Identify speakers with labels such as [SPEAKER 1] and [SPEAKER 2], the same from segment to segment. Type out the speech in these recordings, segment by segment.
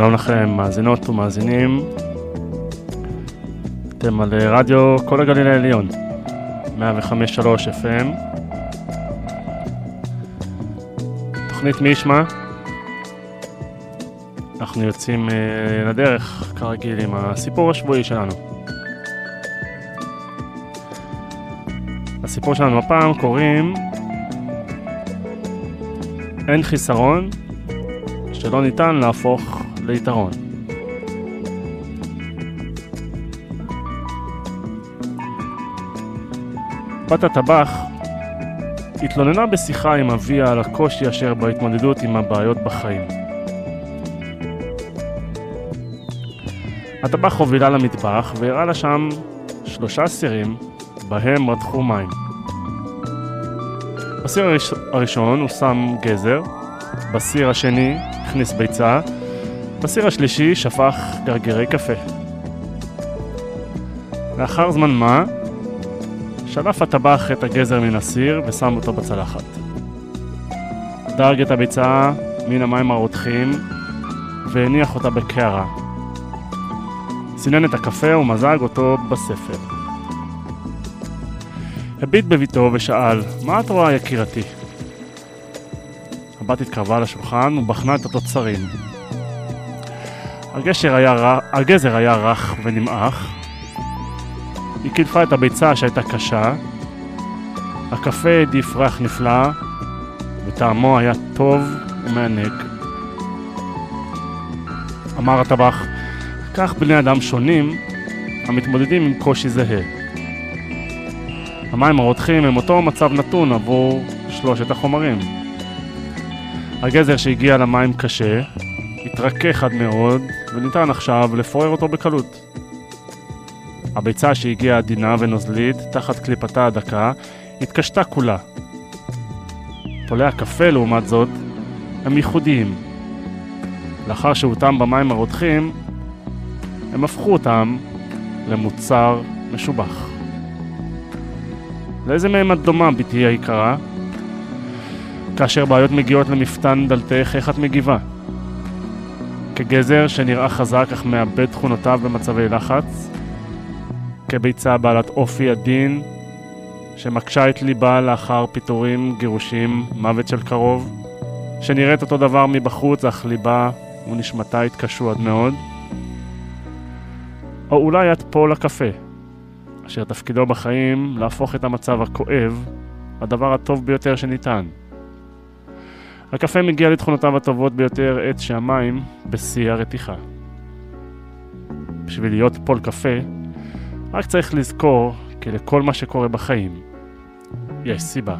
[SPEAKER 1] שלום לכם, מאזינות ומאזינים. אתם על רדיו כל הגליל העליון, 105.3 FM. תוכנית מי ישמע? אנחנו יוצאים uh, לדרך, כרגיל, עם הסיפור השבועי שלנו. הסיפור שלנו הפעם קוראים אין חיסרון שלא ניתן להפוך ליתרון. בת הטבח התלוננה בשיחה עם אביה על הקושי אשר בהתמודדות עם הבעיות בחיים. הטבח הובילה למטבח והראה לה שם שלושה סירים בהם רתחו מים. בסיר הראש... הראשון הוא שם גזר, בסיר השני הכניס ביצה, בסיר השלישי שפך גרגירי קפה. לאחר זמן מה, שלף הטבח את הגזר מן הסיר ושם אותו בצלחת. דרג את הביצה מן המים הרותחים והניח אותה בקערה. סינן את הקפה ומזג אותו בספר. הביט בביתו ושאל, מה את רואה יקירתי? הבת התקרבה לשולחן ובחנה את התוצרים. הגשר היה, הגזר היה רך ונמעך, היא קילפה את הביצה שהייתה קשה, הקפה העדיף ריח נפלא, וטעמו היה טוב ומענג. אמר הטבח, כך בני אדם שונים המתמודדים עם קושי זהה. המים הרותחים הם אותו מצב נתון עבור שלושת החומרים. הגזר שהגיע למים קשה, התרכך עד מאוד, וניתן עכשיו לפורר אותו בקלות. הביצה שהגיעה עדינה ונוזלית, תחת קליפתה הדקה, התקשתה כולה. פולי הקפה, לעומת זאת, הם ייחודיים. לאחר שהותם במים הרותחים, הם הפכו אותם למוצר משובח. לאיזה מהם את דומה, בתי היקרה? כאשר בעיות מגיעות למפתן דלתך, איך את מגיבה? כגזר שנראה חזק אך מאבד תכונותיו במצבי לחץ? כביצה בעלת אופי עדין, שמקשה את ליבה לאחר פיטורים, גירושים, מוות של קרוב? שנראית אותו דבר מבחוץ, אך ליבה ונשמתה התקשו עד מאוד? או אולי את פה לקפה, אשר תפקידו בחיים להפוך את המצב הכואב לדבר הטוב ביותר שניתן. הקפה מגיע לתכונותיו הטובות ביותר עת שהמים בשיא הרתיחה. בשביל להיות פול קפה, רק צריך לזכור כי לכל מה שקורה בחיים יש סיבה.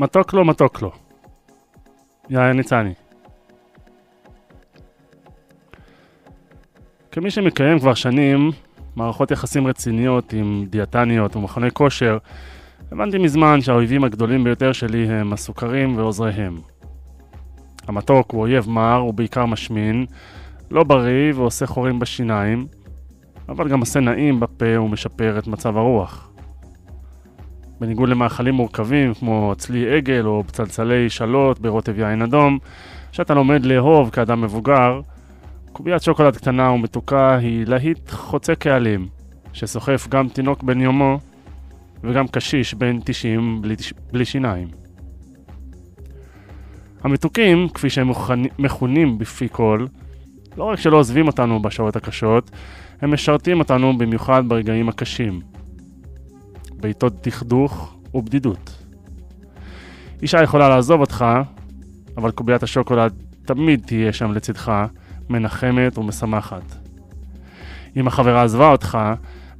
[SPEAKER 1] מתוק לו, מתוק לו. יאיר ניצני. כמי שמקיים כבר שנים מערכות יחסים רציניות עם דיאטניות ומכוני כושר, הבנתי מזמן שהאויבים הגדולים ביותר שלי הם הסוכרים ועוזריהם. המתוק הוא אויב מר, ובעיקר משמין, לא בריא ועושה חורים בשיניים, אבל גם עושה נעים בפה ומשפר את מצב הרוח. בניגוד למאכלים מורכבים כמו צלי עגל או פצלצלי שלוט ברוטב יין אדום, שאתה לומד לאהוב כאדם מבוגר, קוביית שוקולד קטנה ומתוקה היא להיט חוצה קהלים, שסוחף גם תינוק בן יומו וגם קשיש בן 90 בלי, בלי שיניים. המתוקים, כפי שהם מכונים בפי כל, לא רק שלא עוזבים אותנו בשעות הקשות, הם משרתים אותנו במיוחד ברגעים הקשים. בעיתות דכדוך ובדידות. אישה יכולה לעזוב אותך, אבל קוביית השוקולד תמיד תהיה שם לצדך, מנחמת ומשמחת. אם החברה עזבה אותך,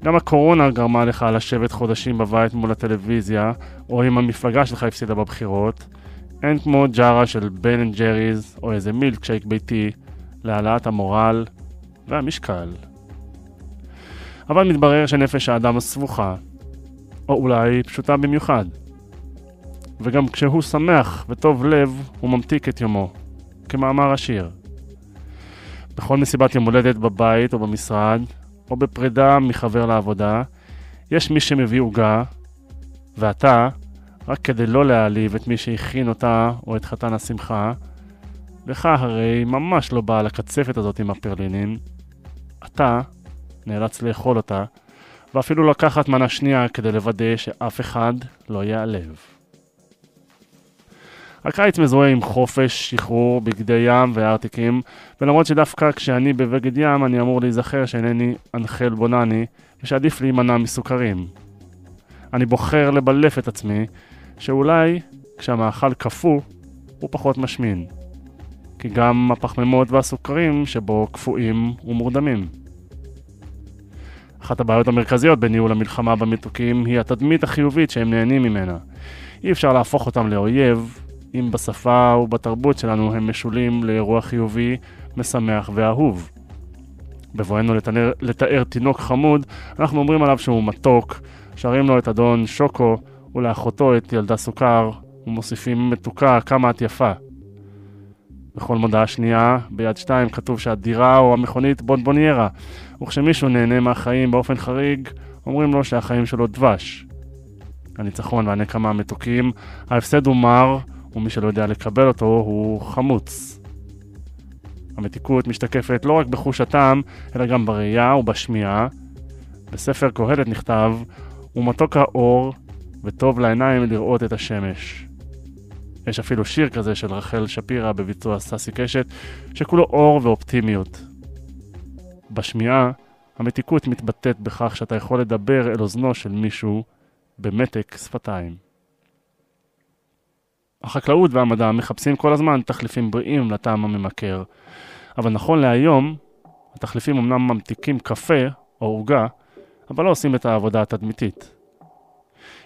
[SPEAKER 1] גם הקורונה גרמה לך לשבת חודשים בבית מול הטלוויזיה, או אם המפלגה שלך הפסידה בבחירות, אין כמו ג'ארה של בן אנד ג'ריז, או איזה מילקשייק ביתי, להעלאת המורל והמשקל. אבל מתברר שנפש האדם סבוכה, או אולי פשוטה במיוחד. וגם כשהוא שמח וטוב לב, הוא ממתיק את יומו, כמאמר השיר. בכל מסיבת יום הולדת בבית או במשרד, או בפרידה מחבר לעבודה, יש מי שמביא עוגה, ואתה, רק כדי לא להעליב את מי שהכין אותה או את חתן השמחה, לך הרי ממש לא באה לקצפת הזאת עם הפרלינין, אתה נאלץ לאכול אותה, ואפילו לקחת מנה שנייה כדי לוודא שאף אחד לא ייעלב. הקיץ מזוהה עם חופש, שחרור, בגדי ים וארטיקים, ולמרות שדווקא כשאני בבגד ים אני אמור להיזכר שאינני אנחל בונני, ושעדיף להימנע מסוכרים. אני בוחר לבלף את עצמי, שאולי כשהמאכל קפוא, הוא פחות משמין. כי גם הפחמימות והסוכרים שבו קפואים ומורדמים. אחת הבעיות המרכזיות בניהול המלחמה במתוקים היא התדמית החיובית שהם נהנים ממנה. אי אפשר להפוך אותם לאויב, אם בשפה ובתרבות שלנו הם משולים לאירוע חיובי, משמח ואהוב. בבואנו לתאר, לתאר תינוק חמוד, אנחנו אומרים עליו שהוא מתוק, שרים לו את אדון שוקו ולאחותו את ילדה סוכר, ומוסיפים מתוקה כמה את יפה. בכל מודעה שנייה, ביד שתיים כתוב שהדירה או המכונית בונבוניירה, וכשמישהו נהנה מהחיים באופן חריג, אומרים לו שהחיים שלו דבש. הניצחון והנקמה מתוקים, ההפסד הוא מר, ומי שלא יודע לקבל אותו הוא חמוץ. המתיקות משתקפת לא רק בחוש הטעם, אלא גם בראייה ובשמיעה. בספר קהלת נכתב, ומתוק האור, וטוב לעיניים לראות את השמש. יש אפילו שיר כזה של רחל שפירא בביצוע ססי קשת, שכולו אור ואופטימיות. בשמיעה, המתיקות מתבטאת בכך שאתה יכול לדבר אל אוזנו של מישהו במתק שפתיים. החקלאות והמדע מחפשים כל הזמן תחליפים בריאים לטעם הממכר, אבל נכון להיום, התחליפים אמנם ממתיקים קפה או עוגה, אבל לא עושים את העבודה התדמיתית.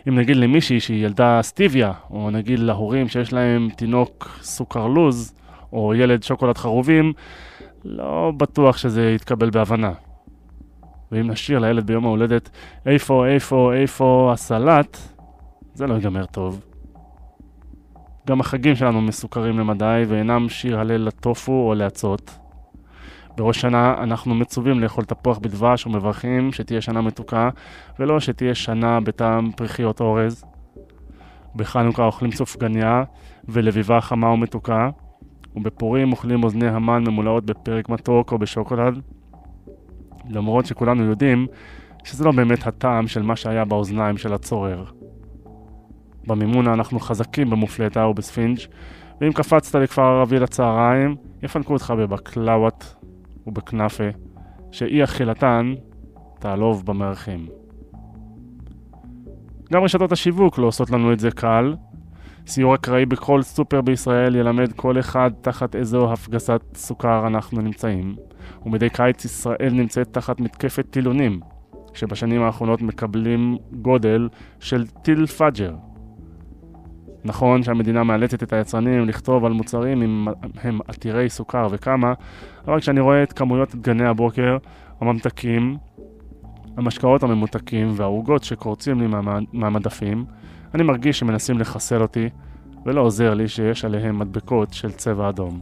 [SPEAKER 1] אם נגיד למישהי שהיא ילדה סטיביה, או נגיד להורים שיש להם תינוק סוכר לוז, או ילד שוקולד חרובים, לא בטוח שזה יתקבל בהבנה. ואם נשאיר לילד ביום ההולדת איפה, איפה, איפה הסלט, זה לא ייגמר טוב. גם החגים שלנו מסוכרים למדי ואינם שיר הלל לטופו או לאצות. בראש שנה אנחנו מצווים לאכול תפוח בדבש ומברכים שתהיה שנה מתוקה ולא שתהיה שנה בטעם פריחיות אורז. בחנוכה אוכלים סופגניה ולביבה חמה ומתוקה ובפורים אוכלים אוזני המן ממולאות בפרק מתוק או בשוקולד. למרות שכולנו יודעים שזה לא באמת הטעם של מה שהיה באוזניים של הצורר. במימונה אנחנו חזקים במופלטה ובספינג' ואם קפצת לכפר ערבי לצהריים, יפנקו אותך בבקלאוות ובכנאפה, שאי אכילתן תעלוב במארחים. גם רשתות השיווק לא עושות לנו את זה קל. סיור אקראי בכל סופר בישראל ילמד כל אחד תחת איזו הפגסת סוכר אנחנו נמצאים, ומדי קיץ ישראל נמצאת תחת מתקפת טילונים, שבשנים האחרונות מקבלים גודל של טיל פאג'ר. נכון שהמדינה מאלצת את היצרנים לכתוב על מוצרים אם הם עתירי סוכר וכמה, אבל כשאני רואה את כמויות דגני הבוקר, הממתקים, המשקאות הממותקים והעוגות שקורצים לי מהמדפים, אני מרגיש שמנסים לחסל אותי, ולא עוזר לי שיש עליהם מדבקות של צבע אדום.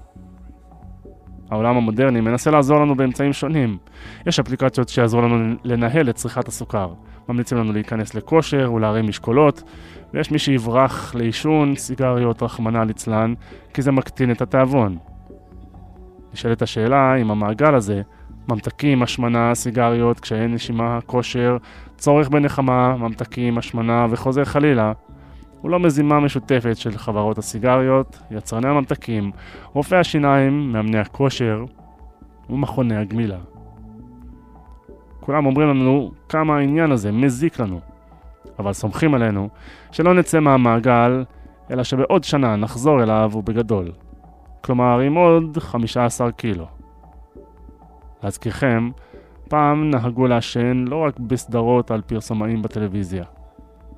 [SPEAKER 1] העולם המודרני מנסה לעזור לנו באמצעים שונים. יש אפליקציות שיעזרו לנו לנהל את צריכת הסוכר. ממליצים לנו להיכנס לכושר ולהרים משקולות, ויש מי שיברח לעישון, סיגריות, רחמנא ליצלן, כי זה מקטין את התיאבון. נשאלת השאלה אם המעגל הזה, ממתקים, השמנה, סיגריות, קשיי נשימה, כושר, צורך בנחמה, ממתקים, השמנה וחוזר חלילה, הוא לא מזימה משותפת של חברות הסיגריות, יצרני הממתקים, רופאי השיניים, מאמני הכושר ומכוני הגמילה. כולם אומרים לנו כמה העניין הזה מזיק לנו, אבל סומכים עלינו שלא נצא מהמעגל, אלא שבעוד שנה נחזור אליו ובגדול. כלומר, עם עוד 15 קילו. להזכירכם, פעם נהגו לעשן לא רק בסדרות על פרסומאים בטלוויזיה.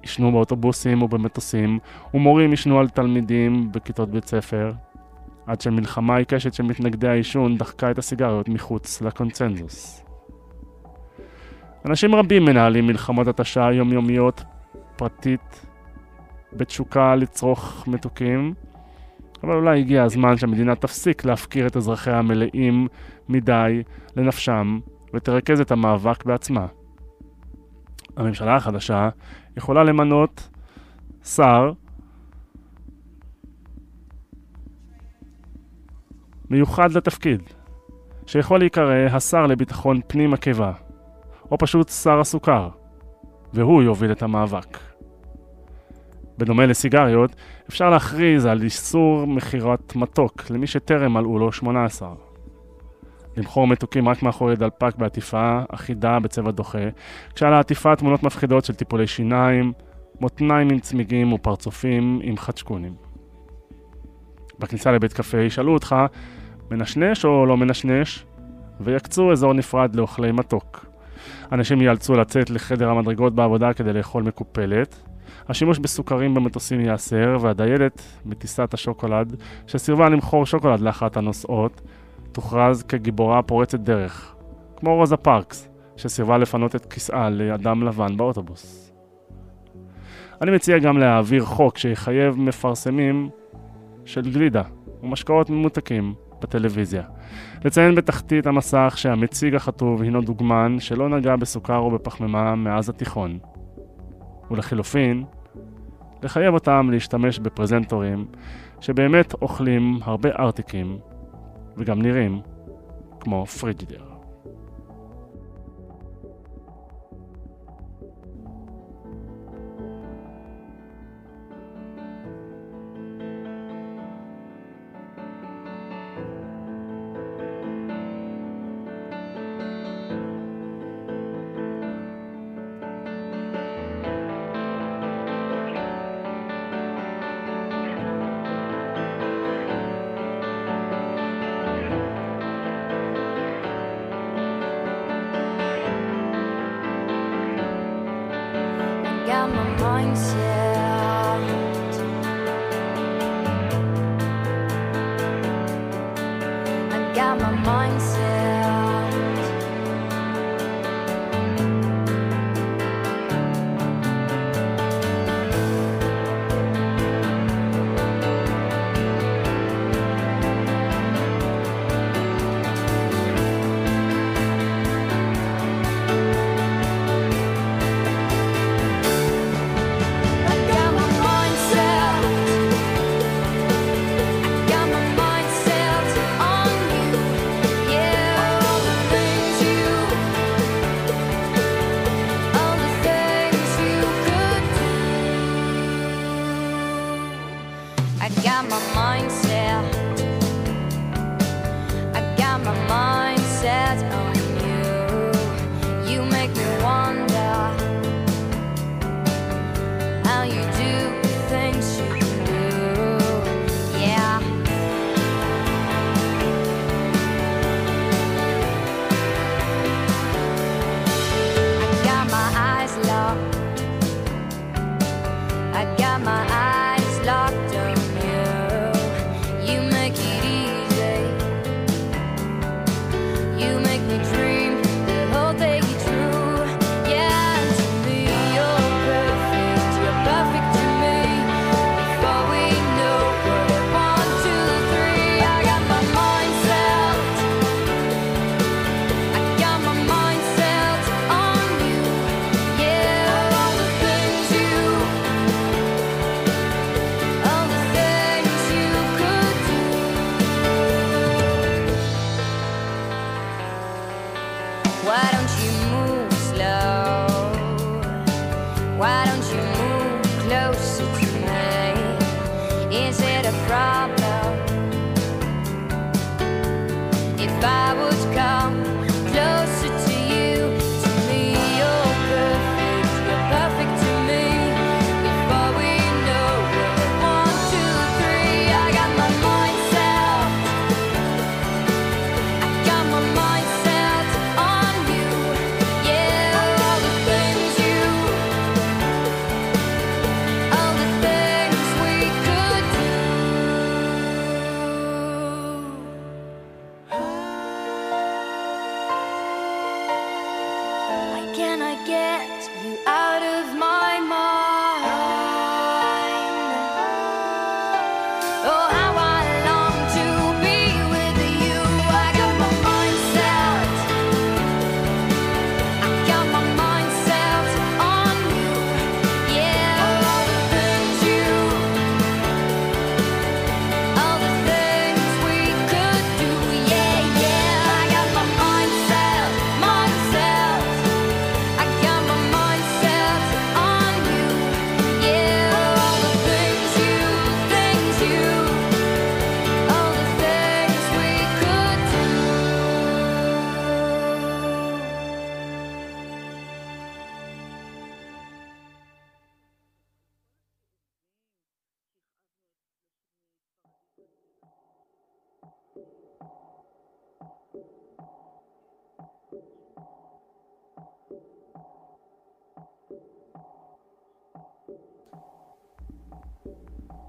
[SPEAKER 1] עישנו באוטובוסים ובמטוסים, ומורים עישנו על תלמידים בכיתות בית ספר, עד שמלחמה עיקשת של מתנגדי העישון דחקה את הסיגריות מחוץ לקונצנזוס. אנשים רבים מנהלים מלחמות התשה יומיומיות, פרטית, בתשוקה לצרוך מתוקים, אבל אולי הגיע הזמן שהמדינה תפסיק להפקיר את אזרחיה המלאים מדי לנפשם ותרכז את המאבק בעצמה. הממשלה החדשה יכולה למנות שר מיוחד לתפקיד, שיכול להיקרא השר לביטחון פנים עקבה, או פשוט שר הסוכר, והוא יוביל את המאבק. בדומה לסיגריות, אפשר להכריז על איסור מכירת מתוק למי שטרם מלאו לו 18. למכור מתוקים רק מאחורי דלפק בעטיפה אחידה בצבע דוחה, כשעל העטיפה תמונות מפחידות של טיפולי שיניים, מותניים עם צמיגים ופרצופים עם חדשקונים. בכניסה לבית קפה ישאלו אותך, מנשנש או לא מנשנש? ויקצו אזור נפרד לאוכלי מתוק. אנשים ייאלצו לצאת לחדר המדרגות בעבודה כדי לאכול מקופלת. השימוש בסוכרים במטוסים ייאסר, והדיילת מטיסת השוקולד, שסירבה למכור שוקולד לאחת הנוסעות, תוכרז כגיבורה פורצת דרך, כמו רוזה פארקס, שסירבה לפנות את כיסאה לאדם לבן באוטובוס. אני מציע גם להעביר חוק שיחייב מפרסמים של גלידה ומשקאות ממותקים בטלוויזיה. לציין בתחתית המסך שהמציג החטוב הינו דוגמן שלא נגע בסוכר או בפחמימה מאז התיכון. ולחילופין, לחייב אותם להשתמש בפרזנטורים שבאמת אוכלים הרבה ארטיקים וגם נראים כמו פריג'ידר.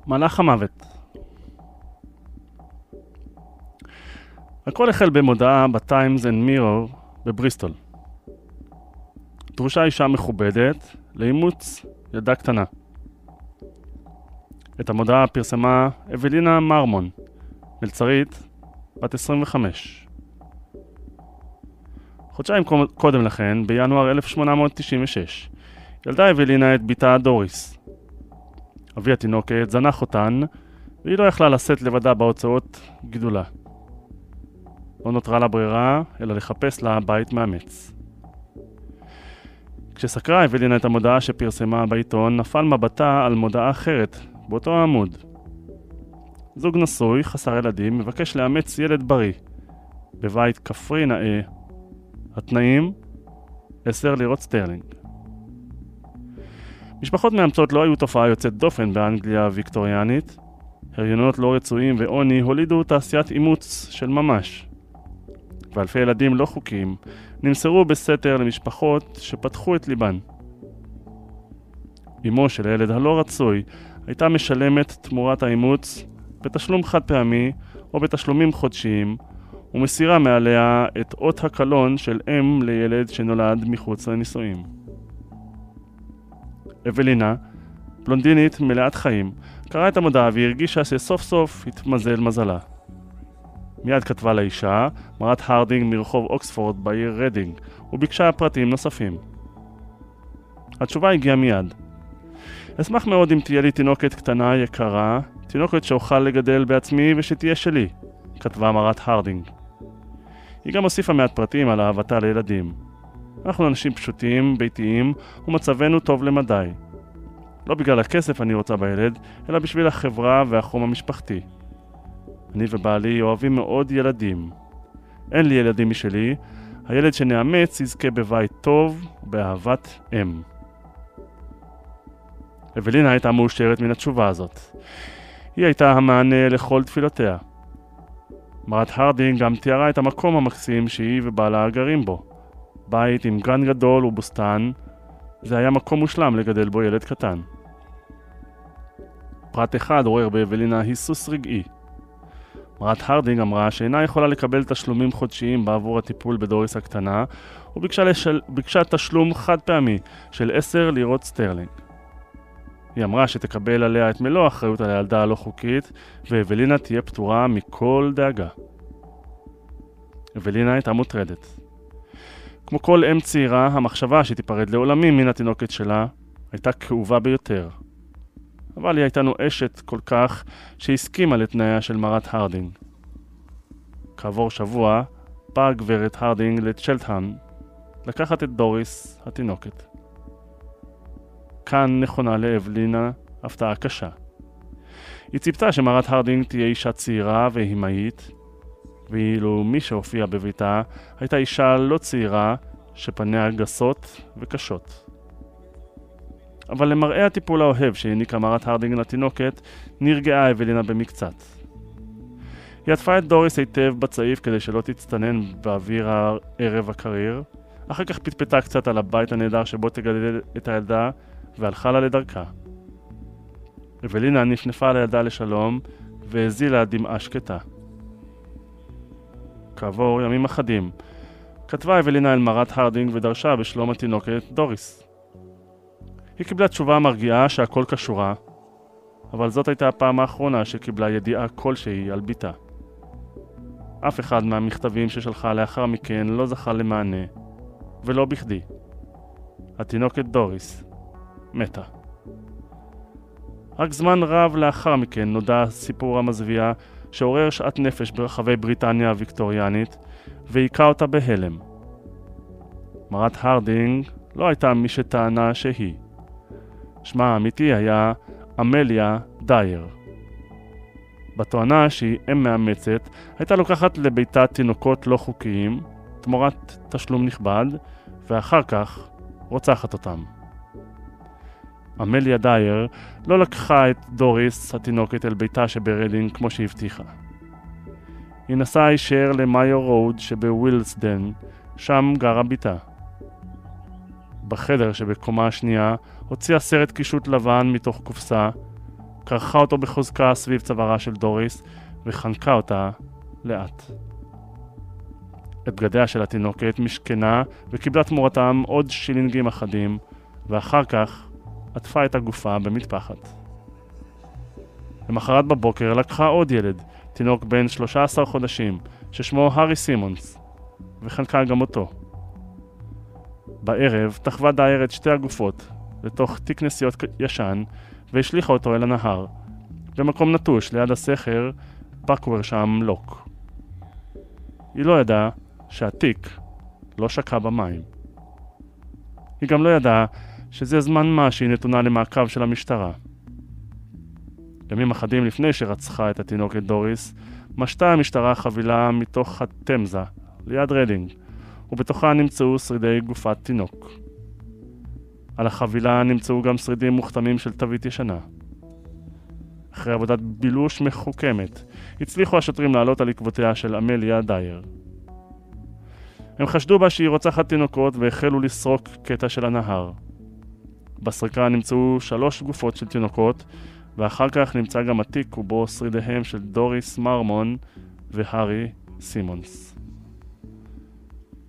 [SPEAKER 1] מלאך המוות. הכל החל במודעה בטיימס אנד מירור בבריסטול. דרושה אישה מכובדת לאימוץ ילדה קטנה. את המודעה פרסמה אבלינה מרמון, מלצרית בת 25. חודשיים קודם לכן, בינואר 1896, ילדה אבלינה את בתה דוריס, אבי התינוקת זנח אותן, והיא לא יכלה לשאת לבדה בהוצאות גידולה. לא נותרה לה ברירה, אלא לחפש לה בית מאמץ. כשסקרה אבלינה את המודעה שפרסמה בעיתון, נפל מבטה על מודעה אחרת, באותו העמוד. זוג נשוי, חסר ילדים, מבקש לאמץ ילד בריא, בבית כפרי נאה. התנאים? 10 לירות סטרלינג. משפחות מאמצות לא היו תופעה יוצאת דופן באנגליה הוויקטוריאנית. הריונות לא רצויים ועוני הולידו תעשיית אימוץ של ממש. ואלפי ילדים לא חוקיים נמסרו בסתר למשפחות שפתחו את ליבן. אמו של הילד הלא רצוי הייתה משלמת תמורת האימוץ בתשלום חד פעמי או בתשלומים חודשיים ומסירה מעליה את אות הקלון של אם לילד שנולד מחוץ לנישואים. אבלינה, בלונדינית מלאת חיים, קראה את המודעה והרגישה שסוף סוף התמזל מזלה. מיד כתבה לאישה, מרת הרדינג מרחוב אוקספורד בעיר רדינג, וביקשה פרטים נוספים. התשובה הגיעה מיד. אשמח מאוד אם תהיה לי תינוקת קטנה יקרה, תינוקת שאוכל לגדל בעצמי ושתהיה שלי, כתבה מרת הרדינג. היא גם הוסיפה מעט פרטים על אהבתה לילדים. אנחנו אנשים פשוטים, ביתיים, ומצבנו טוב למדי. לא בגלל הכסף אני רוצה בילד, אלא בשביל החברה והחום המשפחתי. אני ובעלי אוהבים מאוד ילדים. אין לי ילדים משלי, הילד שנאמץ יזכה בבית טוב ובאהבת אם. אבלינה הייתה מאושרת מן התשובה הזאת. היא הייתה המענה לכל תפילותיה. מרת הרדינג גם תיארה את המקום המקסים שהיא ובעלה גרים בו. בית עם גן גדול ובוסתן, זה היה מקום מושלם לגדל בו ילד קטן. פרט אחד עורר באבלינה היסוס רגעי. מרת הרדינג אמרה שאינה יכולה לקבל תשלומים חודשיים בעבור הטיפול בדוריס הקטנה, וביקשה לשל... תשלום חד פעמי של 10 לירות סטרלינג. היא אמרה שתקבל עליה את מלוא האחריות על הילדה הלא חוקית, ואבלינה תהיה פטורה מכל דאגה. אבלינה הייתה מוטרדת. כמו כל אם צעירה, המחשבה שתיפרד לעולמים מן התינוקת שלה הייתה כאובה ביותר. אבל היא הייתה נואשת כל כך שהסכימה לתנאיה של מרת הרדינג. כעבור שבוע באה גברת הרדינג לצ'לטהאם לקחת את דוריס, התינוקת. כאן נכונה לאבלינה הפתעה קשה. היא ציפתה שמרת הרדינג תהיה אישה צעירה ואימהית, ואילו מי שהופיע בביתה הייתה אישה לא צעירה שפניה גסות וקשות. אבל למראה הטיפול האוהב שהעניקה מרת הרדינג לתינוקת, נרגעה אבלינה במקצת. היא עטפה את דוריס היטב בצעיף כדי שלא תצטנן באוויר הערב הקריר, אחר כך פטפטה קצת על הבית הנהדר שבו תגדל את הילדה, והלכה לה לדרכה. אבלינה נפנפה על הילדה לשלום, והזילה דמעה שקטה. כעבור ימים אחדים, כתבה אבלינה אל מרת הרדינג ודרשה בשלום התינוקת דוריס. היא קיבלה תשובה מרגיעה שהכל כשורה, אבל זאת הייתה הפעם האחרונה שקיבלה ידיעה כלשהי על בתה. אף אחד מהמכתבים ששלחה לאחר מכן לא זכה למענה, ולא בכדי. התינוקת דוריס מתה. רק זמן רב לאחר מכן נודע הסיפור המזוויע שעורר שאט נפש ברחבי בריטניה הוויקטוריאנית והיכה אותה בהלם. מרת הרדינג לא הייתה מי שטענה שהיא. שמה האמיתי היה אמליה דייר. בתואנה שהיא אם מאמצת, הייתה לוקחת לביתה תינוקות לא חוקיים, תמורת תשלום נכבד, ואחר כך רוצחת אותם. אמליה דייר לא לקחה את דוריס התינוקת אל ביתה שברדינג כמו שהבטיחה. היא נסעה הישר למיו רוד שבווילסדן, שם גרה ביתה. בחדר שבקומה השנייה הוציאה סרט קישוט לבן מתוך קופסה, כרכה אותו בחוזקה סביב צווארה של דוריס וחנקה אותה לאט. את בגדיה של התינוקת משכנה וקיבלה תמורתם עוד שילינגים אחדים, ואחר כך עטפה את הגופה במטפחת. למחרת בבוקר לקחה עוד ילד, תינוק בן 13 חודשים, ששמו הארי סימונס, וחנקה גם אותו. בערב תחווה דייר את שתי הגופות לתוך תיק נסיעות ישן והשליכה אותו אל הנהר. במקום נטוש ליד הסכר פקוור שם לוק. היא לא ידעה שהתיק לא שקע במים. היא גם לא ידעה שזה זמן מה שהיא נתונה למעקב של המשטרה. ימים אחדים לפני שרצחה את התינוקת דוריס, משתה המשטרה חבילה מתוך התמזה, ליד רדינג, ובתוכה נמצאו שרידי גופת תינוק. על החבילה נמצאו גם שרידים מוכתמים של תווית ישנה. אחרי עבודת בילוש מחוכמת, הצליחו השוטרים לעלות על עקבותיה של אמליה דייר. הם חשדו בה שהיא רוצחת תינוקות והחלו לסרוק קטע של הנהר. בסריקה נמצאו שלוש גופות של תינוקות, ואחר כך נמצא גם התיק ובו שרידיהם של דוריס מרמון והארי סימונס.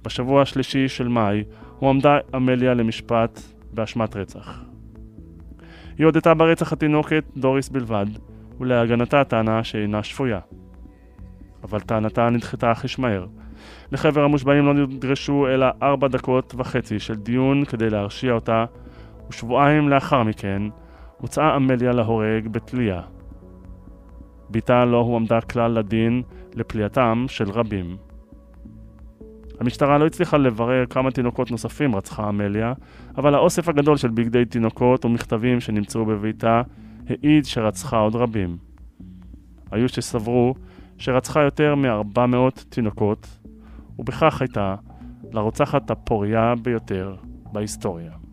[SPEAKER 1] בשבוע השלישי של מאי הועמדה אמליה למשפט באשמת רצח. היא הודתה ברצח התינוקת דוריס בלבד, ולהגנתה טענה שאינה שפויה. אבל טענתה נדחתה אך מהר. לחבר המושבעים לא נדרשו אלא ארבע דקות וחצי של דיון כדי להרשיע אותה, ושבועיים לאחר מכן הוצאה אמליה להורג בתלייה. בתה לא הועמדה כלל לדין לפליאתם של רבים. המשטרה לא הצליחה לברר כמה תינוקות נוספים רצחה אמליה, אבל האוסף הגדול של בגדי תינוקות ומכתבים שנמצאו בביתה העיד שרצחה עוד רבים. היו שסברו שרצחה יותר מ-400 תינוקות, ובכך הייתה לרוצחת הפוריה ביותר בהיסטוריה.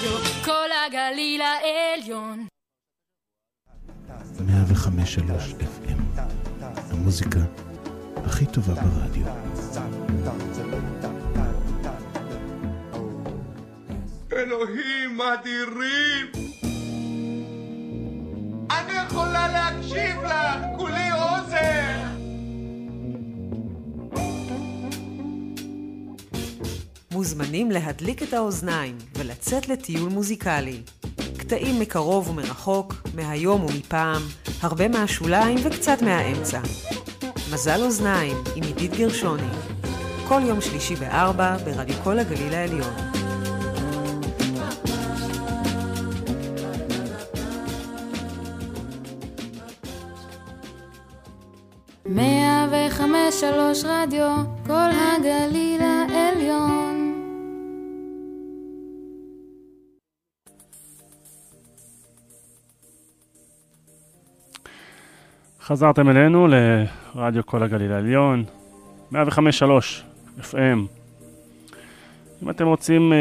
[SPEAKER 2] רדיו, כל הגליל העליון.
[SPEAKER 3] 105 FM, המוזיקה הכי טובה ברדיו.
[SPEAKER 4] אלוהים אדירים! אני יכולה להקשיב לך, כולי אוזן!
[SPEAKER 5] מוזמנים להדליק את האוזניים ולצאת לטיול מוזיקלי. קטעים מקרוב ומרחוק, מהיום ומפעם, הרבה מהשוליים וקצת מהאמצע. מזל אוזניים עם עידית גרשוני. כל יום שלישי בארבע ברדיו כל הגליל העליון.
[SPEAKER 2] מאה וחמש שלוש רדיו, כל הגליל העליון.
[SPEAKER 1] חזרתם אלינו לרדיו כל הגליל העליון, 105.3 FM. אם אתם רוצים uh,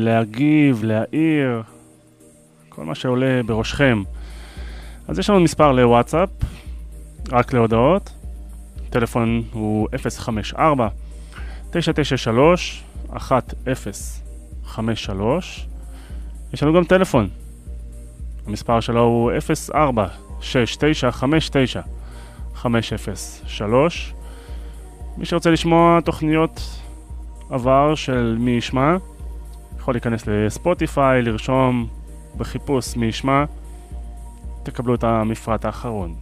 [SPEAKER 1] להגיב, להעיר, כל מה שעולה בראשכם, אז יש לנו מספר לוואטסאפ, רק להודעות. טלפון הוא 054 993 1053 יש לנו גם טלפון. המספר שלו הוא 04 6959 503 מי שרוצה לשמוע תוכניות עבר של מי ישמע יכול להיכנס לספוטיפיי, לרשום בחיפוש מי ישמע תקבלו את המפרט האחרון.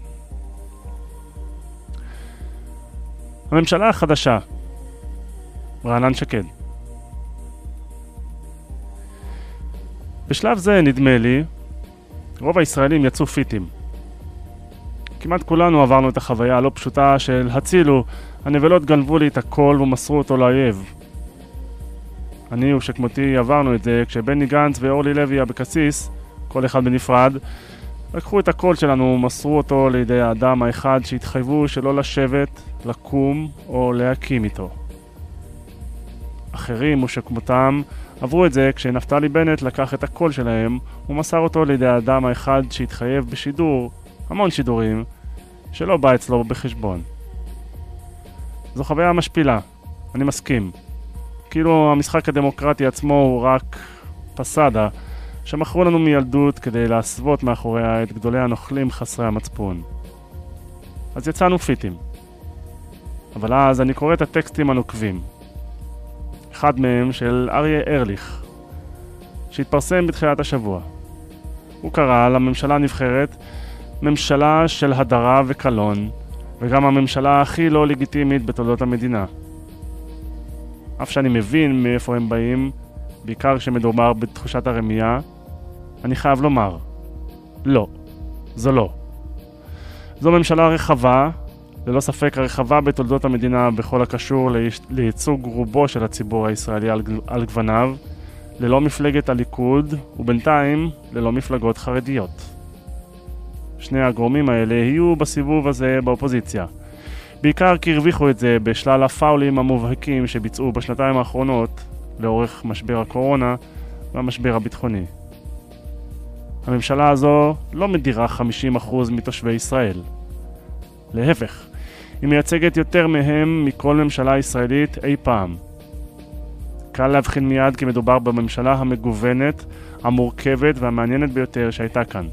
[SPEAKER 1] הממשלה החדשה, רענן שקד. בשלב זה, נדמה לי, רוב הישראלים יצאו פיטים. כמעט כולנו עברנו את החוויה הלא פשוטה של הצילו, הנבלות גנבו לי את הכל ומסרו אותו לאויב. אני ושכמותי עברנו את זה כשבני גנץ ואורלי לוי אבקסיס, כל אחד בנפרד, לקחו את הקול שלנו ומסרו אותו לידי האדם האחד שהתחייבו שלא לשבת, לקום או להקים איתו. אחרים ושכמותם עברו את זה כשנפתלי בנט לקח את הקול שלהם ומסר אותו לידי האדם האחד שהתחייב בשידור, המון שידורים, שלא בא אצלו בחשבון. זו חוויה משפילה, אני מסכים. כאילו המשחק הדמוקרטי עצמו הוא רק פסאדה שמכרו לנו מילדות כדי להסוות מאחוריה את גדולי הנוכלים חסרי המצפון. אז יצאנו פיטים. אבל אז אני קורא את הטקסטים הנוקבים. אחד מהם של אריה ארליך, שהתפרסם בתחילת השבוע. הוא קרא לממשלה הנבחרת ממשלה של הדרה וקלון, וגם הממשלה הכי לא לגיטימית בתולדות המדינה. אף שאני מבין מאיפה הם באים, בעיקר כשמדובר בתחושת הרמייה, אני חייב לומר, לא, זו לא. זו ממשלה רחבה, ללא ספק הרחבה בתולדות המדינה בכל הקשור לייצוג רובו של הציבור הישראלי על, על גווניו, ללא מפלגת הליכוד, ובינתיים ללא מפלגות חרדיות. שני הגורמים האלה יהיו בסיבוב הזה באופוזיציה. בעיקר כי הרוויחו את זה בשלל הפאולים המובהקים שביצעו בשנתיים האחרונות לאורך משבר הקורונה והמשבר הביטחוני. הממשלה הזו לא מדירה 50% מתושבי ישראל. להפך, היא מייצגת יותר מהם מכל ממשלה ישראלית אי פעם. קל להבחין מיד כי מדובר בממשלה המגוונת, המורכבת והמעניינת ביותר שהייתה כאן.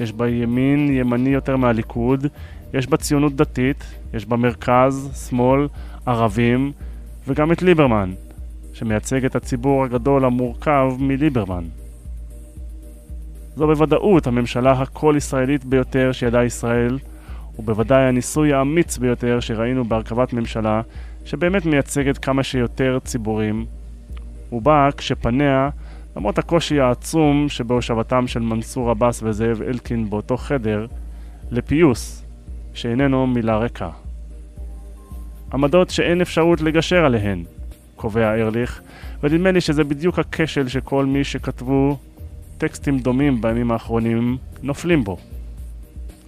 [SPEAKER 1] יש בה ימין ימני יותר מהליכוד, יש בה ציונות דתית, יש בה מרכז, שמאל, ערבים, וגם את ליברמן, שמייצג את הציבור הגדול המורכב מליברמן. זו בוודאות הממשלה הכל ישראלית ביותר שידעה ישראל, ובוודאי הניסוי האמיץ ביותר שראינו בהרכבת ממשלה שבאמת מייצגת כמה שיותר ציבורים, ובאה כשפניה, למרות הקושי העצום שבהושבתם של מנסור עבאס וזאב אלקין באותו חדר, לפיוס, שאיננו מילה ריקה. עמדות שאין אפשרות לגשר עליהן, קובע ארליך, ונדמה לי שזה בדיוק הכשל שכל מי שכתבו טקסטים דומים בימים האחרונים נופלים בו.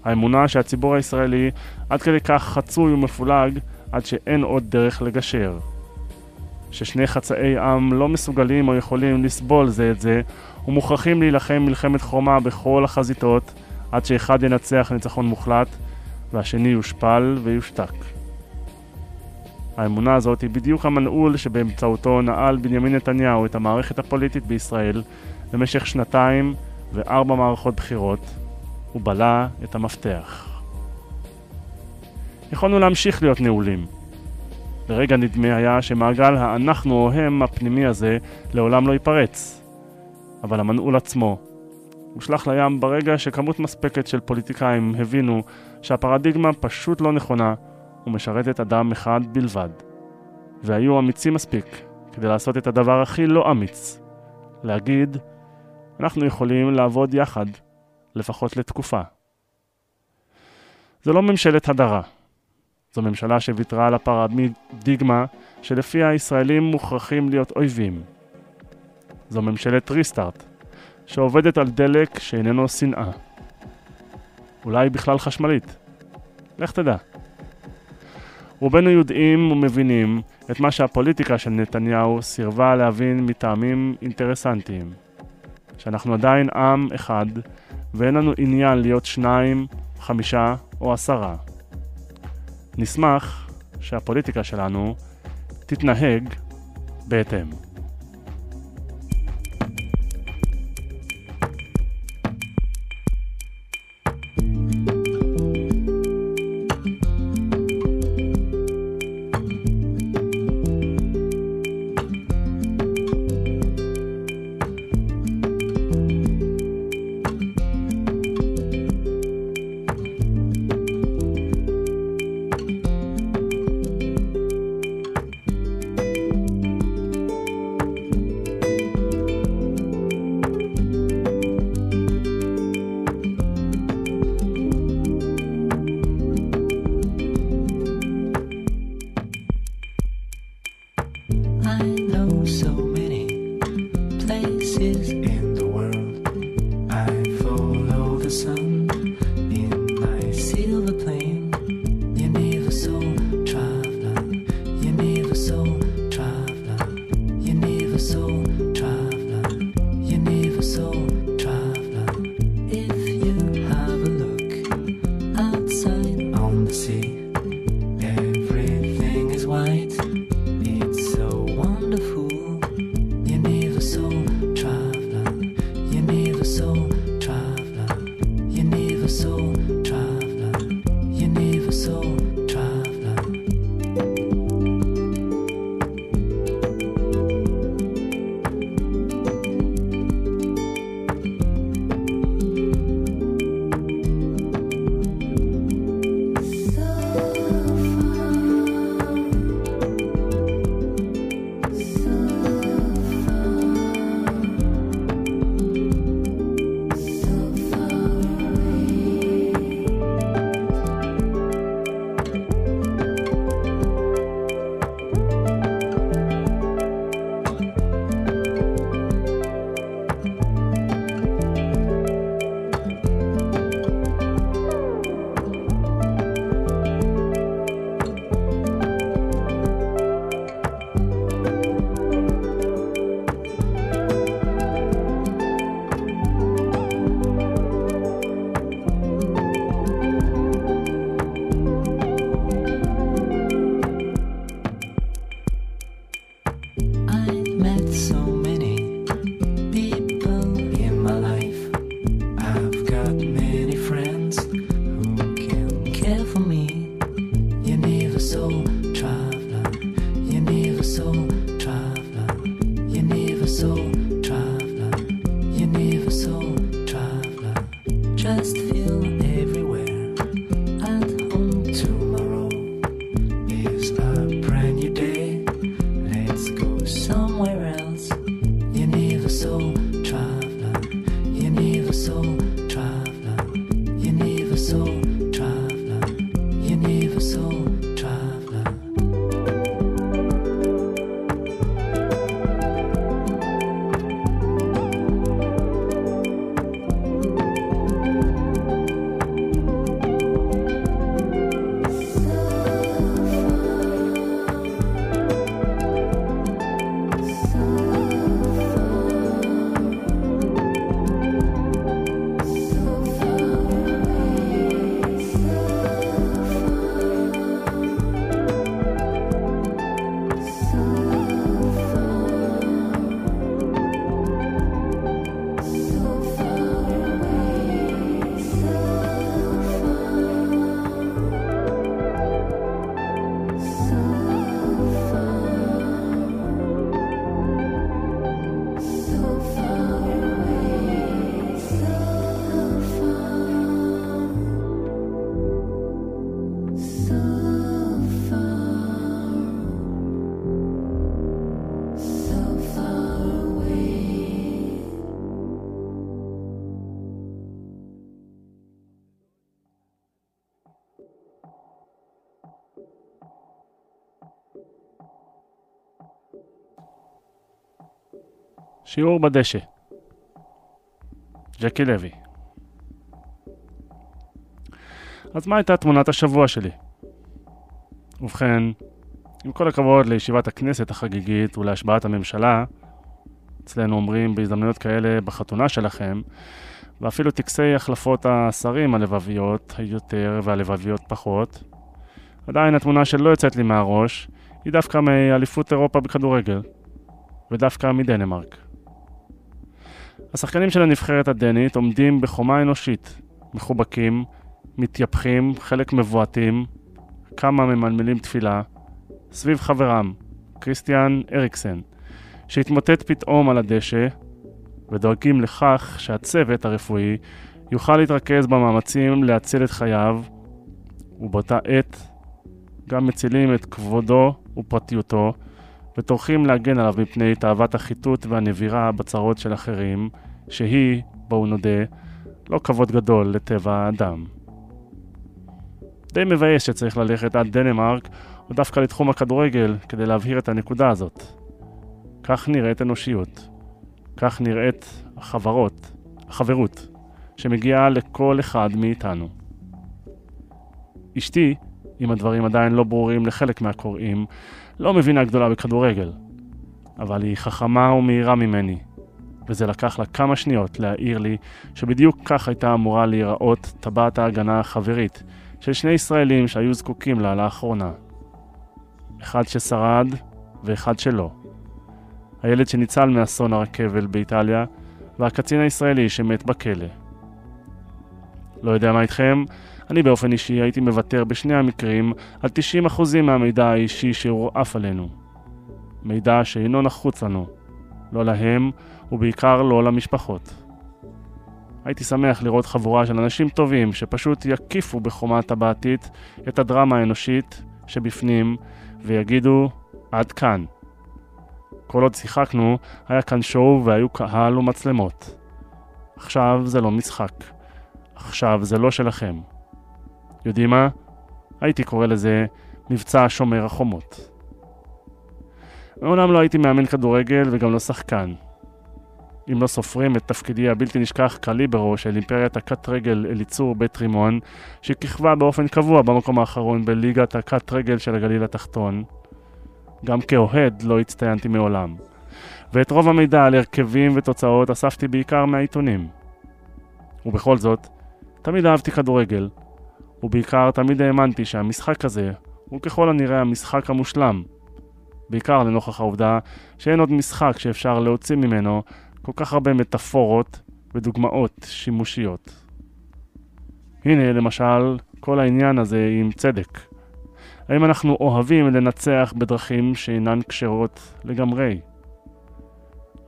[SPEAKER 1] האמונה שהציבור הישראלי עד כדי כך חצוי ומפולג עד שאין עוד דרך לגשר. ששני חצאי עם לא מסוגלים או יכולים לסבול זה את זה ומוכרחים להילחם מלחמת חומה בכל החזיתות עד שאחד ינצח ניצחון מוחלט והשני יושפל ויושתק. האמונה הזאת היא בדיוק המנעול שבאמצעותו נעל בנימין נתניהו את המערכת הפוליטית בישראל במשך שנתיים וארבע מערכות בחירות, ובלע את המפתח. יכולנו להמשיך להיות נעולים. לרגע נדמה היה שמעגל האנחנו או הם הפנימי הזה לעולם לא ייפרץ. אבל המנעול עצמו הושלך לים ברגע שכמות מספקת של פוליטיקאים הבינו שהפרדיגמה פשוט לא נכונה ומשרתת אדם אחד בלבד. והיו אמיצים מספיק כדי לעשות את הדבר הכי לא אמיץ, להגיד, אנחנו יכולים לעבוד יחד, לפחות לתקופה. זו לא ממשלת הדרה. זו ממשלה שוויתרה על הפרדיגמה שלפיה הישראלים מוכרחים להיות אויבים. זו ממשלת ריסטארט, שעובדת על דלק שאיננו שנאה. אולי בכלל חשמלית. לך תדע. רובנו יודעים ומבינים את מה שהפוליטיקה של נתניהו סירבה להבין מטעמים אינטרסנטיים. שאנחנו עדיין עם אחד, ואין לנו עניין להיות שניים, חמישה או עשרה. נשמח שהפוליטיקה שלנו תתנהג בהתאם. שיעור בדשא. ג'קי לוי. אז מה הייתה תמונת השבוע שלי? ובכן, עם כל הכבוד לישיבת הכנסת החגיגית ולהשבעת הממשלה, אצלנו אומרים בהזדמנויות כאלה בחתונה שלכם, ואפילו טקסי החלפות השרים הלבביות היותר והלבביות פחות, עדיין התמונה שלא יוצאת לי מהראש היא דווקא מאליפות אירופה בכדורגל, ודווקא מדנמרק. השחקנים של הנבחרת הדנית עומדים בחומה אנושית, מחובקים, מתייפחים, חלק מבועטים, כמה ממלמלים תפילה, סביב חברם, כריסטיאן אריקסן, שהתמוטט פתאום על הדשא, ודואגים לכך שהצוות הרפואי יוכל להתרכז במאמצים להציל את חייו, ובאותה עת גם מצילים את כבודו ופרטיותו, וטורחים להגן עליו מפני תאוות החיטוט והנבירה בצרות של אחרים, שהיא, בואו נודה, לא כבוד גדול לטבע האדם. די מבאס שצריך ללכת עד דנמרק, או דווקא לתחום הכדורגל, כדי להבהיר את הנקודה הזאת. כך נראית אנושיות. כך נראית החברות, החברות, שמגיעה לכל אחד מאיתנו. אשתי, אם הדברים עדיין לא ברורים לחלק מהקוראים, לא מבינה גדולה בכדורגל. אבל היא חכמה ומהירה ממני, וזה לקח לה כמה שניות להעיר לי שבדיוק כך הייתה אמורה להיראות טבעת ההגנה החברית של שני ישראלים שהיו זקוקים לה לאחרונה. אחד ששרד ואחד שלא. הילד שניצל מאסון הרכבל באיטליה, והקצין הישראלי שמת בכלא. לא יודע מה איתכם, אני באופן אישי הייתי מוותר בשני המקרים על 90% מהמידע האישי שהורעף עלינו. מידע שאינו נחוץ לנו, לא להם ובעיקר לא למשפחות. הייתי שמח לראות חבורה של אנשים טובים שפשוט יקיפו בחומה טבעתית את הדרמה האנושית שבפנים ויגידו עד כאן. כל עוד שיחקנו, היה כאן שואו והיו קהל ומצלמות. עכשיו זה לא משחק. עכשיו זה לא שלכם. יודעים מה? הייתי קורא לזה מבצע שומר החומות. מעולם לא הייתי מאמן כדורגל וגם לא שחקן. אם לא סופרים את תפקידי הבלתי נשכח כליברו של אימפריית הקט רגל אליצור בית רימון, שכיכבה באופן קבוע במקום האחרון בליגת הקט רגל של הגליל התחתון. גם כאוהד לא הצטיינתי מעולם. ואת רוב המידע על הרכבים ותוצאות אספתי בעיקר מהעיתונים. ובכל זאת, תמיד אהבתי כדורגל, ובעיקר תמיד האמנתי שהמשחק הזה הוא ככל הנראה המשחק המושלם. בעיקר לנוכח העובדה שאין עוד משחק שאפשר להוציא ממנו כל כך הרבה מטאפורות ודוגמאות שימושיות. הנה למשל כל העניין הזה עם צדק. האם אנחנו אוהבים לנצח בדרכים שאינן כשרות לגמרי?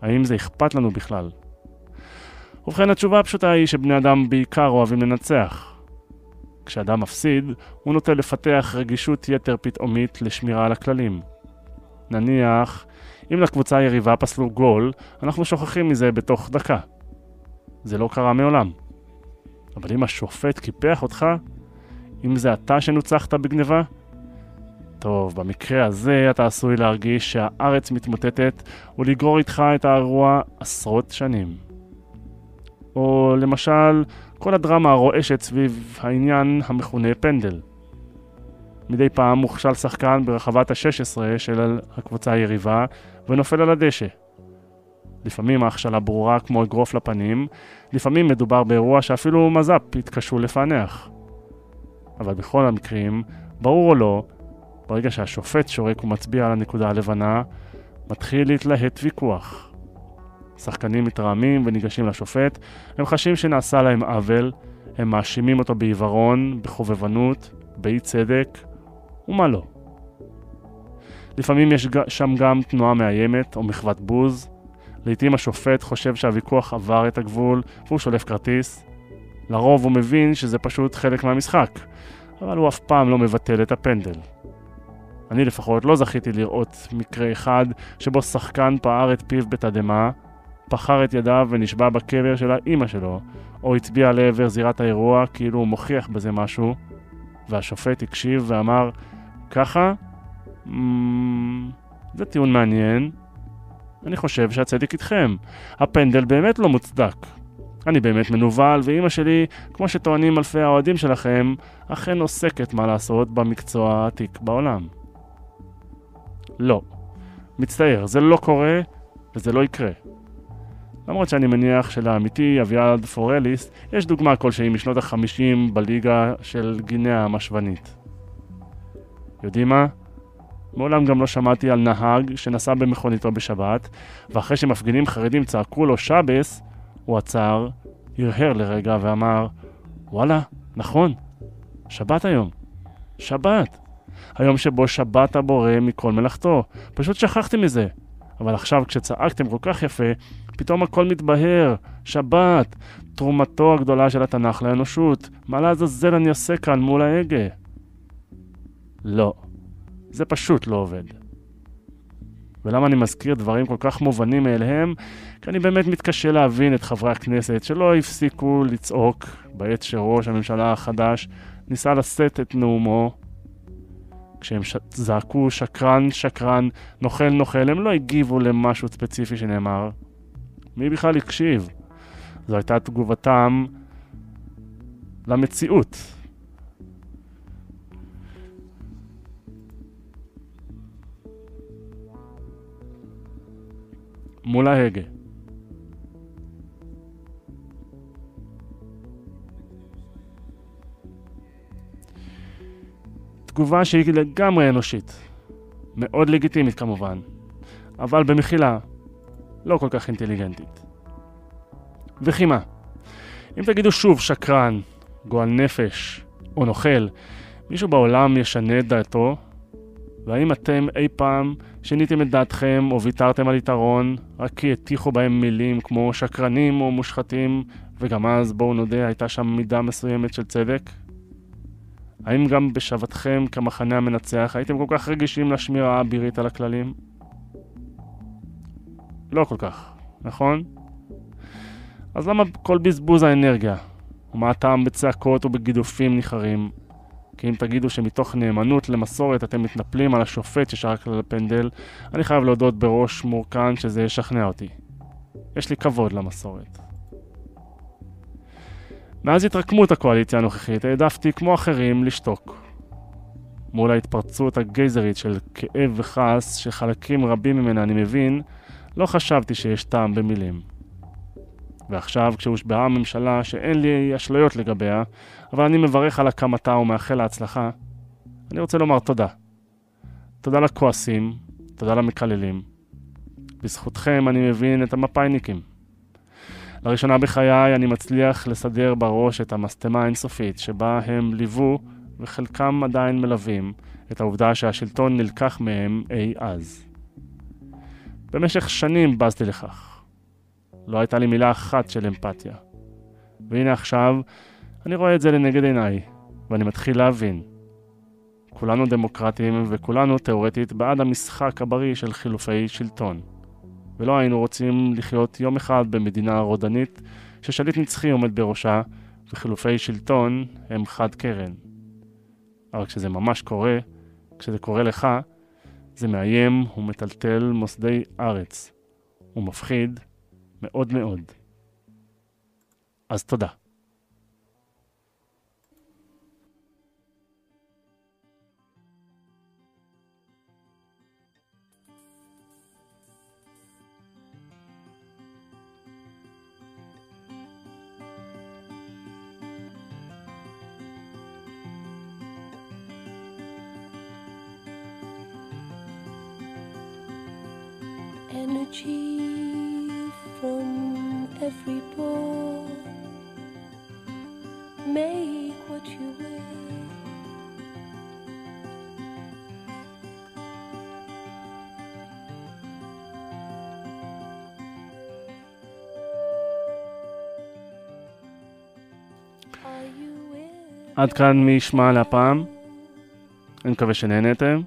[SPEAKER 1] האם זה אכפת לנו בכלל? ובכן התשובה הפשוטה היא שבני אדם בעיקר אוהבים לנצח. כשאדם מפסיד, הוא נוטה לפתח רגישות יתר פתאומית לשמירה על הכללים. נניח, אם לקבוצה היריבה פסלו גול, אנחנו שוכחים מזה בתוך דקה. זה לא קרה מעולם. אבל אם השופט קיפח אותך, אם זה אתה שנוצחת בגניבה, טוב, במקרה הזה אתה עשוי להרגיש שהארץ מתמוטטת ולגרור איתך את האירוע עשרות שנים. או למשל, כל הדרמה הרועשת סביב העניין המכונה פנדל. מדי פעם מוכשל שחקן ברחבת ה-16 של הקבוצה היריבה ונופל על הדשא. לפעמים ההכשלה ברורה כמו אגרוף לפנים, לפעמים מדובר באירוע שאפילו מז"פ יתקשו לפענח. אבל בכל המקרים, ברור או לא, ברגע שהשופט שורק ומצביע על הנקודה הלבנה, מתחיל להתלהט ויכוח. שחקנים מתרעמים וניגשים לשופט, הם חשים שנעשה להם עוול, הם מאשימים אותו בעיוורון, בחובבנות, באי צדק, ומה לא. לפעמים יש שם גם תנועה מאיימת או מחוות בוז. לעתים השופט חושב שהוויכוח עבר את הגבול והוא שולף כרטיס. לרוב הוא מבין שזה פשוט חלק מהמשחק, אבל הוא אף פעם לא מבטל את הפנדל. אני לפחות לא זכיתי לראות מקרה אחד שבו שחקן פער את פיו בתדהמה, פחר את ידיו ונשבע בקבר של האימא שלו, או הצביע לעבר זירת האירוע כאילו הוא מוכיח בזה משהו, והשופט הקשיב ואמר, ככה? זה טיעון מעניין. אני חושב שהצדק איתכם. הפנדל באמת לא מוצדק. אני באמת מנוול, ואימא שלי, כמו שטוענים אלפי האוהדים שלכם, אכן עוסקת, מה לעשות, במקצוע העתיק בעולם. לא. מצטער, זה לא קורה, וזה לא יקרה. למרות שאני מניח שלאמיתי, אביעד פורליס, יש דוגמה כלשהי משנות החמישים בליגה של גינאה המשוונית. יודעים מה? מעולם גם לא שמעתי על נהג שנסע במכוניתו בשבת, ואחרי שמפגינים חרדים צעקו לו שבס, הוא עצר, הרהר לרגע ואמר, וואלה, נכון, שבת היום. שבת. היום שבו שבת הבורא מכל מלאכתו. פשוט שכחתי מזה. אבל עכשיו כשצעקתם כל כך יפה, פתאום הכל מתבהר. שבת, תרומתו הגדולה של התנ"ך לאנושות. מה לעזאזל אני עושה כאן מול ההגה? לא. זה פשוט לא עובד. ולמה אני מזכיר דברים כל כך מובנים מאליהם? כי אני באמת מתקשה להבין את חברי הכנסת שלא הפסיקו לצעוק בעת שראש הממשלה החדש ניסה לשאת את נאומו. כשהם ש... זעקו שקרן, שקרן, נוכל, נוכל, הם לא הגיבו למשהו ספציפי שנאמר. מי בכלל הקשיב? זו הייתה תגובתם למציאות. מול ההגה. תגובה שהיא לגמרי אנושית. מאוד לגיטימית כמובן, אבל במחילה, לא כל כך אינטליגנטית. וכי מה? אם תגידו שוב שקרן, גועל נפש או נוכל, מישהו בעולם ישנה את דעתו? והאם אתם אי פעם שיניתם את דעתכם או ויתרתם על יתרון רק כי הטיחו בהם מילים כמו שקרנים או מושחתים, וגם אז, בואו נודה, הייתה שם מידה מסוימת של צדק? האם גם בשבתכם כמחנה המנצח הייתם כל כך רגישים לשמירה האבירית על הכללים? לא כל כך, נכון? אז למה כל בזבוז האנרגיה? ומה הטעם בצעקות ובגידופים ניחרים? כי אם תגידו שמתוך נאמנות למסורת אתם מתנפלים על השופט ששרק על הפנדל, אני חייב להודות בראש מורכן שזה ישכנע אותי. יש לי כבוד למסורת. מאז התרקמות הקואליציה הנוכחית העדפתי, כמו אחרים, לשתוק. מול ההתפרצות הגייזרית של כאב וכעס שחלקים רבים ממנה אני מבין, לא חשבתי שיש טעם במילים. ועכשיו, כשהושבעה הממשלה שאין לי אשליות לגביה, אבל אני מברך על הקמתה ומאחל לה הצלחה, אני רוצה לומר תודה. תודה לכועסים, תודה למקללים. בזכותכם אני מבין את המפאיניקים. לראשונה בחיי אני מצליח לסדר בראש את המסתמה האינסופית שבה הם ליוו, וחלקם עדיין מלווים, את העובדה שהשלטון נלקח מהם אי אז. במשך שנים בזתי לכך. לא הייתה לי מילה אחת של אמפתיה. והנה עכשיו, אני רואה את זה לנגד עיניי, ואני מתחיל להבין. כולנו דמוקרטים וכולנו תאורטית בעד המשחק הבריא של חילופי שלטון. ולא היינו רוצים לחיות יום אחד במדינה רודנית ששליט נצחי עומד בראשה וחילופי שלטון הם חד קרן. אבל כשזה ממש קורה, כשזה קורה לך, זה מאיים ומטלטל מוסדי ארץ. ומפחיד מאוד מאוד. אז תודה.
[SPEAKER 6] Energy from every pore. Make what you will.
[SPEAKER 1] עד כאן מי ישמע להפעם. אני מקווה שנהנתם,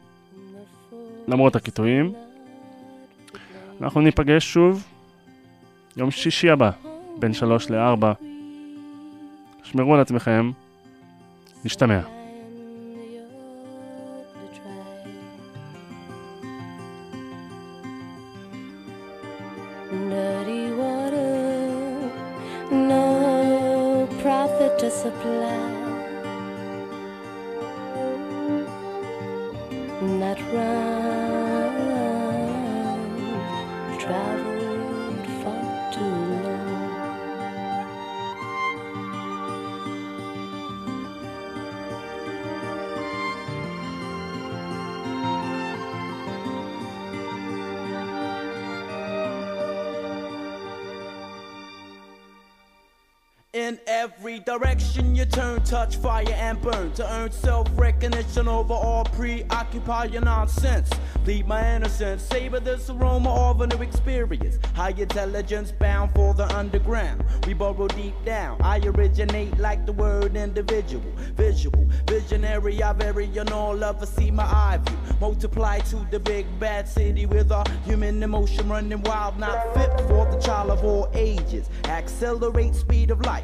[SPEAKER 1] למרות הקיטויים. אנחנו ניפגש שוב יום שישי הבא, בין שלוש לארבע. שמרו על עצמכם, נשתמע.
[SPEAKER 7] In every direction you turn, touch fire and burn to earn self recognition over all preoccupy your nonsense. Leave my innocence, savor this aroma of a new experience. High intelligence bound for the underground. We burrow deep down. I originate like the word individual. Visual, visionary, I vary in all of us. See my eye view. Multiply to the big bad city with a human emotion running wild, not fit for the child of all ages. Accelerate speed of light.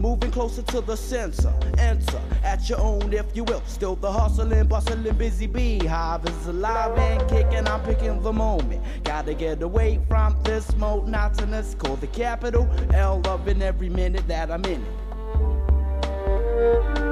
[SPEAKER 7] Moving closer to the sensor, enter at your own if you will. Still the hustling, bustling, busy beehive is alive and kicking. I'm picking the moment. Gotta get away from this monotonous. Call the capital L, loving every minute that I'm in it.